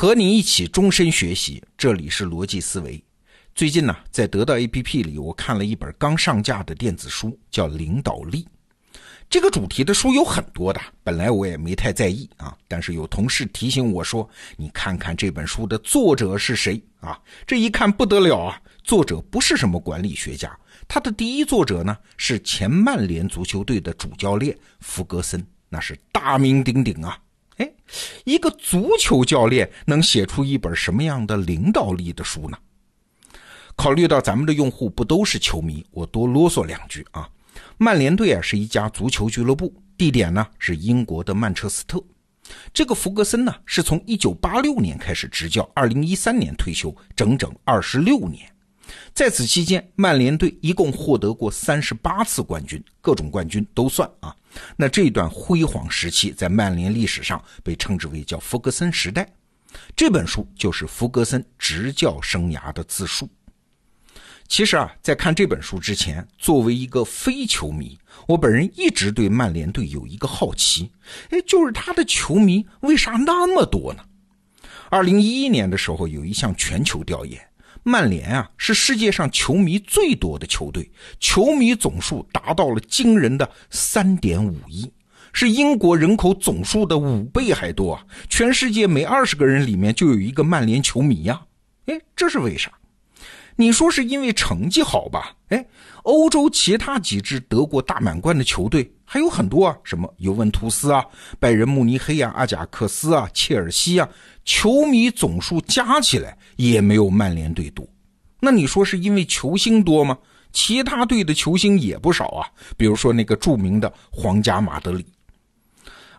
和你一起终身学习，这里是逻辑思维。最近呢，在得到 APP 里，我看了一本刚上架的电子书，叫《领导力》。这个主题的书有很多的，本来我也没太在意啊。但是有同事提醒我说：“你看看这本书的作者是谁啊？”这一看不得了啊！作者不是什么管理学家，他的第一作者呢是前曼联足球队的主教练弗格森，那是大名鼎鼎啊。哎，一个足球教练能写出一本什么样的领导力的书呢？考虑到咱们的用户不都是球迷，我多啰嗦两句啊。曼联队啊是一家足球俱乐部，地点呢是英国的曼彻斯特。这个弗格森呢是从1986年开始执教，2013年退休，整整26年。在此期间，曼联队一共获得过三十八次冠军，各种冠军都算啊。那这段辉煌时期在曼联历史上被称之为叫弗格森时代。这本书就是弗格森执教生涯的自述。其实啊，在看这本书之前，作为一个非球迷，我本人一直对曼联队有一个好奇，哎，就是他的球迷为啥那么多呢？二零一一年的时候，有一项全球调研。曼联啊，是世界上球迷最多的球队，球迷总数达到了惊人的三点五亿，是英国人口总数的五倍还多啊！全世界每二十个人里面就有一个曼联球迷呀！哎，这是为啥？你说是因为成绩好吧？哎，欧洲其他几支得过大满贯的球队还有很多啊，什么尤文图斯啊、拜仁慕尼黑啊、阿贾克斯啊、切尔西啊。球迷总数加起来也没有曼联队多，那你说是因为球星多吗？其他队的球星也不少啊，比如说那个著名的皇家马德里。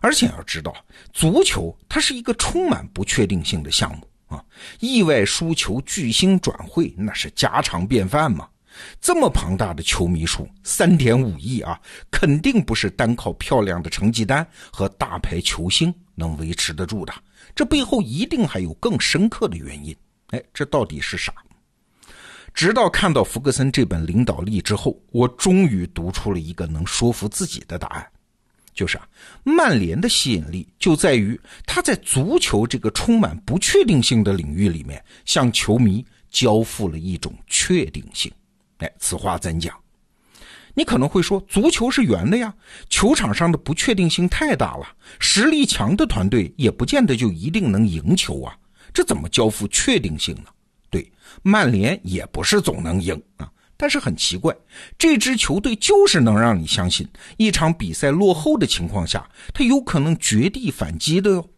而且要知道，足球它是一个充满不确定性的项目啊，意外输球、巨星转会那是家常便饭嘛。这么庞大的球迷数，三点五亿啊，肯定不是单靠漂亮的成绩单和大牌球星能维持得住的。这背后一定还有更深刻的原因，哎，这到底是啥？直到看到福格森这本领导力之后，我终于读出了一个能说服自己的答案，就是啊，曼联的吸引力就在于他在足球这个充满不确定性的领域里面，向球迷交付了一种确定性。哎，此话怎讲？你可能会说，足球是圆的呀，球场上的不确定性太大了，实力强的团队也不见得就一定能赢球啊，这怎么交付确定性呢？对，曼联也不是总能赢啊，但是很奇怪，这支球队就是能让你相信，一场比赛落后的情况下，他有可能绝地反击的哟。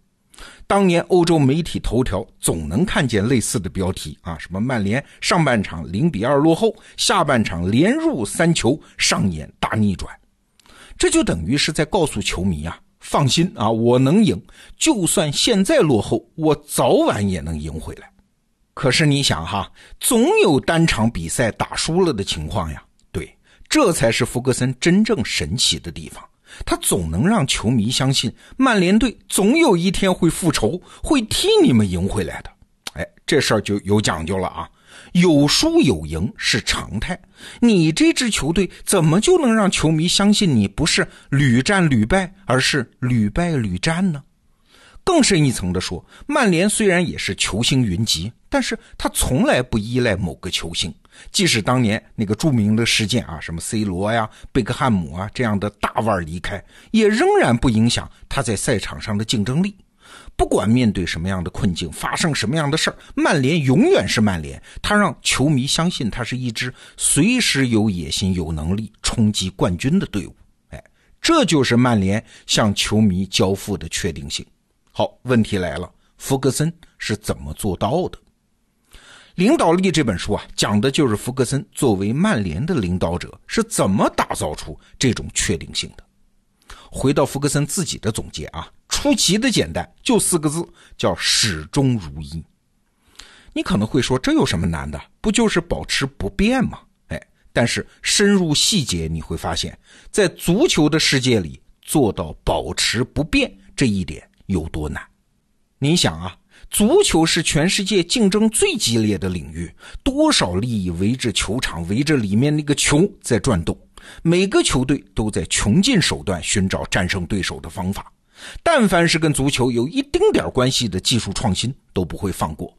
当年欧洲媒体头条总能看见类似的标题啊，什么曼联上半场零比二落后，下半场连入三球，上演大逆转。这就等于是在告诉球迷啊，放心啊，我能赢，就算现在落后，我早晚也能赢回来。可是你想哈，总有单场比赛打输了的情况呀。对，这才是福格森真正神奇的地方。他总能让球迷相信，曼联队总有一天会复仇，会替你们赢回来的。哎，这事儿就有讲究了啊！有输有赢是常态，你这支球队怎么就能让球迷相信你不是屡战屡败，而是屡败屡战呢？更深一层的说，曼联虽然也是球星云集，但是他从来不依赖某个球星。即使当年那个著名的事件啊，什么 C 罗呀、贝克汉姆啊这样的大腕离开，也仍然不影响他在赛场上的竞争力。不管面对什么样的困境，发生什么样的事儿，曼联永远是曼联。他让球迷相信，他是一支随时有野心、有能力冲击冠军的队伍。哎，这就是曼联向球迷交付的确定性。好，问题来了，福格森是怎么做到的？领导力这本书啊，讲的就是福格森作为曼联的领导者是怎么打造出这种确定性的。回到福格森自己的总结啊，出奇的简单，就四个字，叫始终如一。你可能会说，这有什么难的？不就是保持不变吗？哎，但是深入细节，你会发现在足球的世界里，做到保持不变这一点有多难。你想啊。足球是全世界竞争最激烈的领域，多少利益围着球场、围着里面那个球在转动，每个球队都在穷尽手段寻找战胜对手的方法。但凡是跟足球有一丁点关系的技术创新，都不会放过。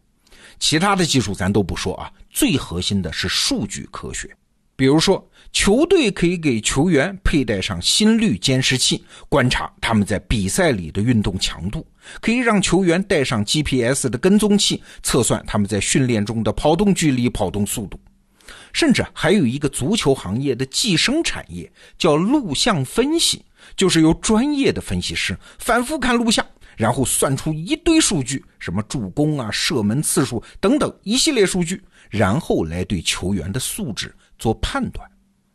其他的技术咱都不说啊，最核心的是数据科学。比如说，球队可以给球员佩戴上心率监视器，观察他们在比赛里的运动强度；可以让球员带上 GPS 的跟踪器，测算他们在训练中的跑动距离、跑动速度。甚至还有一个足球行业的寄生产业，叫录像分析，就是由专业的分析师反复看录像，然后算出一堆数据，什么助攻啊、射门次数等等一系列数据，然后来对球员的素质做判断。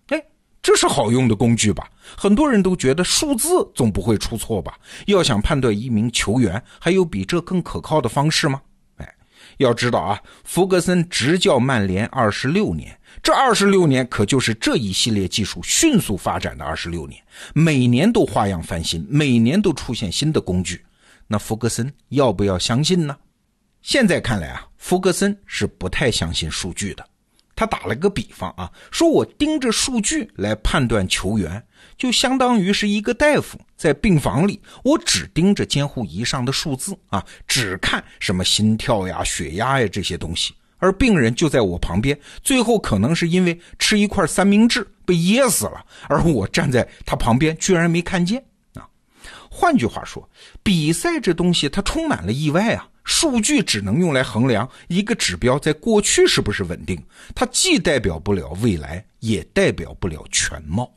哎，这是好用的工具吧？很多人都觉得数字总不会出错吧？要想判断一名球员，还有比这更可靠的方式吗？哎，要知道啊，弗格森执教曼联二十六年。这二十六年可就是这一系列技术迅速发展的二十六年，每年都花样翻新，每年都出现新的工具。那弗格森要不要相信呢？现在看来啊，弗格森是不太相信数据的。他打了个比方啊，说我盯着数据来判断球员，就相当于是一个大夫在病房里，我只盯着监护仪上的数字啊，只看什么心跳呀、血压呀这些东西。而病人就在我旁边，最后可能是因为吃一块三明治被噎死了，而我站在他旁边居然没看见啊！换句话说，比赛这东西它充满了意外啊！数据只能用来衡量一个指标在过去是不是稳定，它既代表不了未来，也代表不了全貌。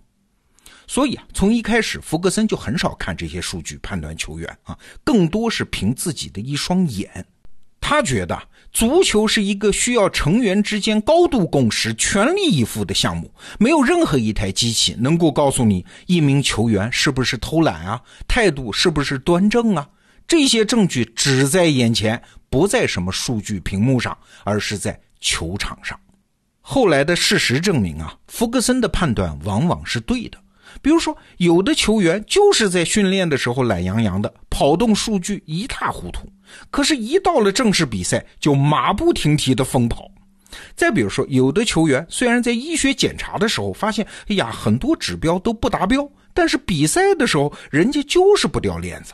所以啊，从一开始，弗格森就很少看这些数据判断球员啊，更多是凭自己的一双眼。他觉得足球是一个需要成员之间高度共识、全力以赴的项目，没有任何一台机器能够告诉你一名球员是不是偷懒啊，态度是不是端正啊。这些证据只在眼前，不在什么数据屏幕上，而是在球场上。后来的事实证明啊，福格森的判断往往是对的。比如说，有的球员就是在训练的时候懒洋洋的，跑动数据一塌糊涂。可是，一到了正式比赛，就马不停蹄的疯跑。再比如说，有的球员虽然在医学检查的时候发现，哎呀，很多指标都不达标，但是比赛的时候，人家就是不掉链子。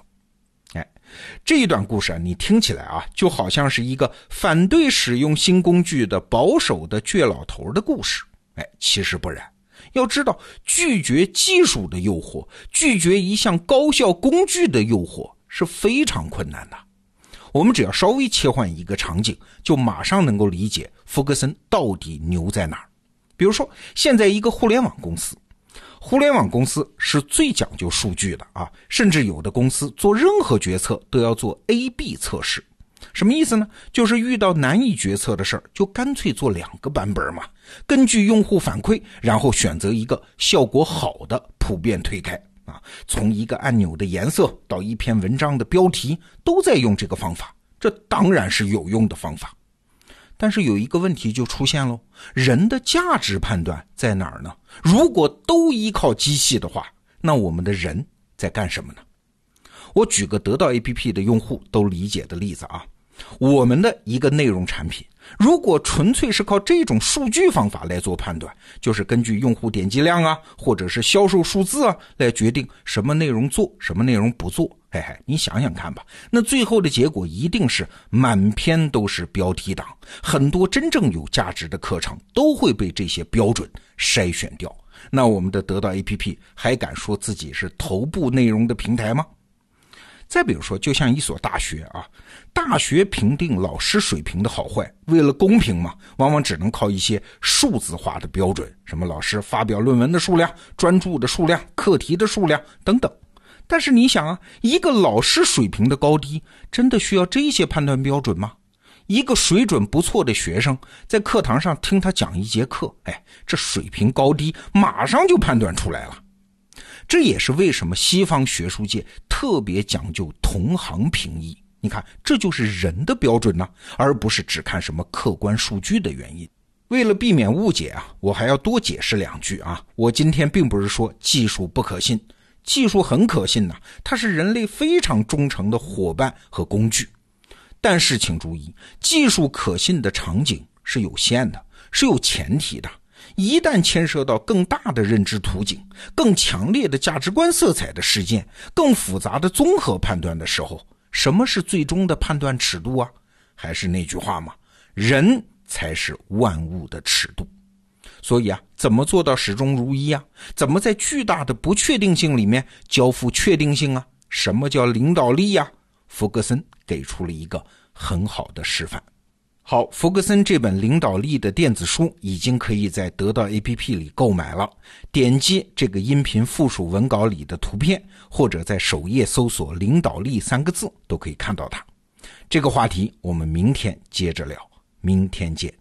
这一段故事啊，你听起来啊，就好像是一个反对使用新工具的保守的倔老头的故事。哎，其实不然。要知道，拒绝技术的诱惑，拒绝一项高效工具的诱惑是非常困难的。我们只要稍微切换一个场景，就马上能够理解福格森到底牛在哪儿。比如说，现在一个互联网公司，互联网公司是最讲究数据的啊，甚至有的公司做任何决策都要做 A/B 测试。什么意思呢？就是遇到难以决策的事儿，就干脆做两个版本嘛，根据用户反馈，然后选择一个效果好的，普遍推开。啊，从一个按钮的颜色到一篇文章的标题，都在用这个方法，这当然是有用的方法。但是有一个问题就出现喽，人的价值判断在哪儿呢？如果都依靠机器的话，那我们的人在干什么呢？我举个得到 APP 的用户都理解的例子啊。我们的一个内容产品，如果纯粹是靠这种数据方法来做判断，就是根据用户点击量啊，或者是销售数字啊，来决定什么内容做，什么内容不做。嘿嘿，你想想看吧，那最后的结果一定是满篇都是标题党，很多真正有价值的课程都会被这些标准筛选掉。那我们的得到 APP 还敢说自己是头部内容的平台吗？再比如说，就像一所大学啊，大学评定老师水平的好坏，为了公平嘛，往往只能靠一些数字化的标准，什么老师发表论文的数量、专注的数量、课题的数量等等。但是你想啊，一个老师水平的高低，真的需要这些判断标准吗？一个水准不错的学生，在课堂上听他讲一节课，哎，这水平高低马上就判断出来了。这也是为什么西方学术界特别讲究同行评议。你看，这就是人的标准呢，而不是只看什么客观数据的原因。为了避免误解啊，我还要多解释两句啊。我今天并不是说技术不可信，技术很可信呐，它是人类非常忠诚的伙伴和工具。但是请注意，技术可信的场景是有限的，是有前提的。一旦牵涉到更大的认知图景、更强烈的价值观色彩的事件、更复杂的综合判断的时候，什么是最终的判断尺度啊？还是那句话嘛，人才是万物的尺度。所以啊，怎么做到始终如一啊？怎么在巨大的不确定性里面交付确定性啊？什么叫领导力呀？弗格森给出了一个很好的示范。好，弗格森这本领导力的电子书已经可以在得到 APP 里购买了。点击这个音频附属文稿里的图片，或者在首页搜索“领导力”三个字，都可以看到它。这个话题我们明天接着聊，明天见。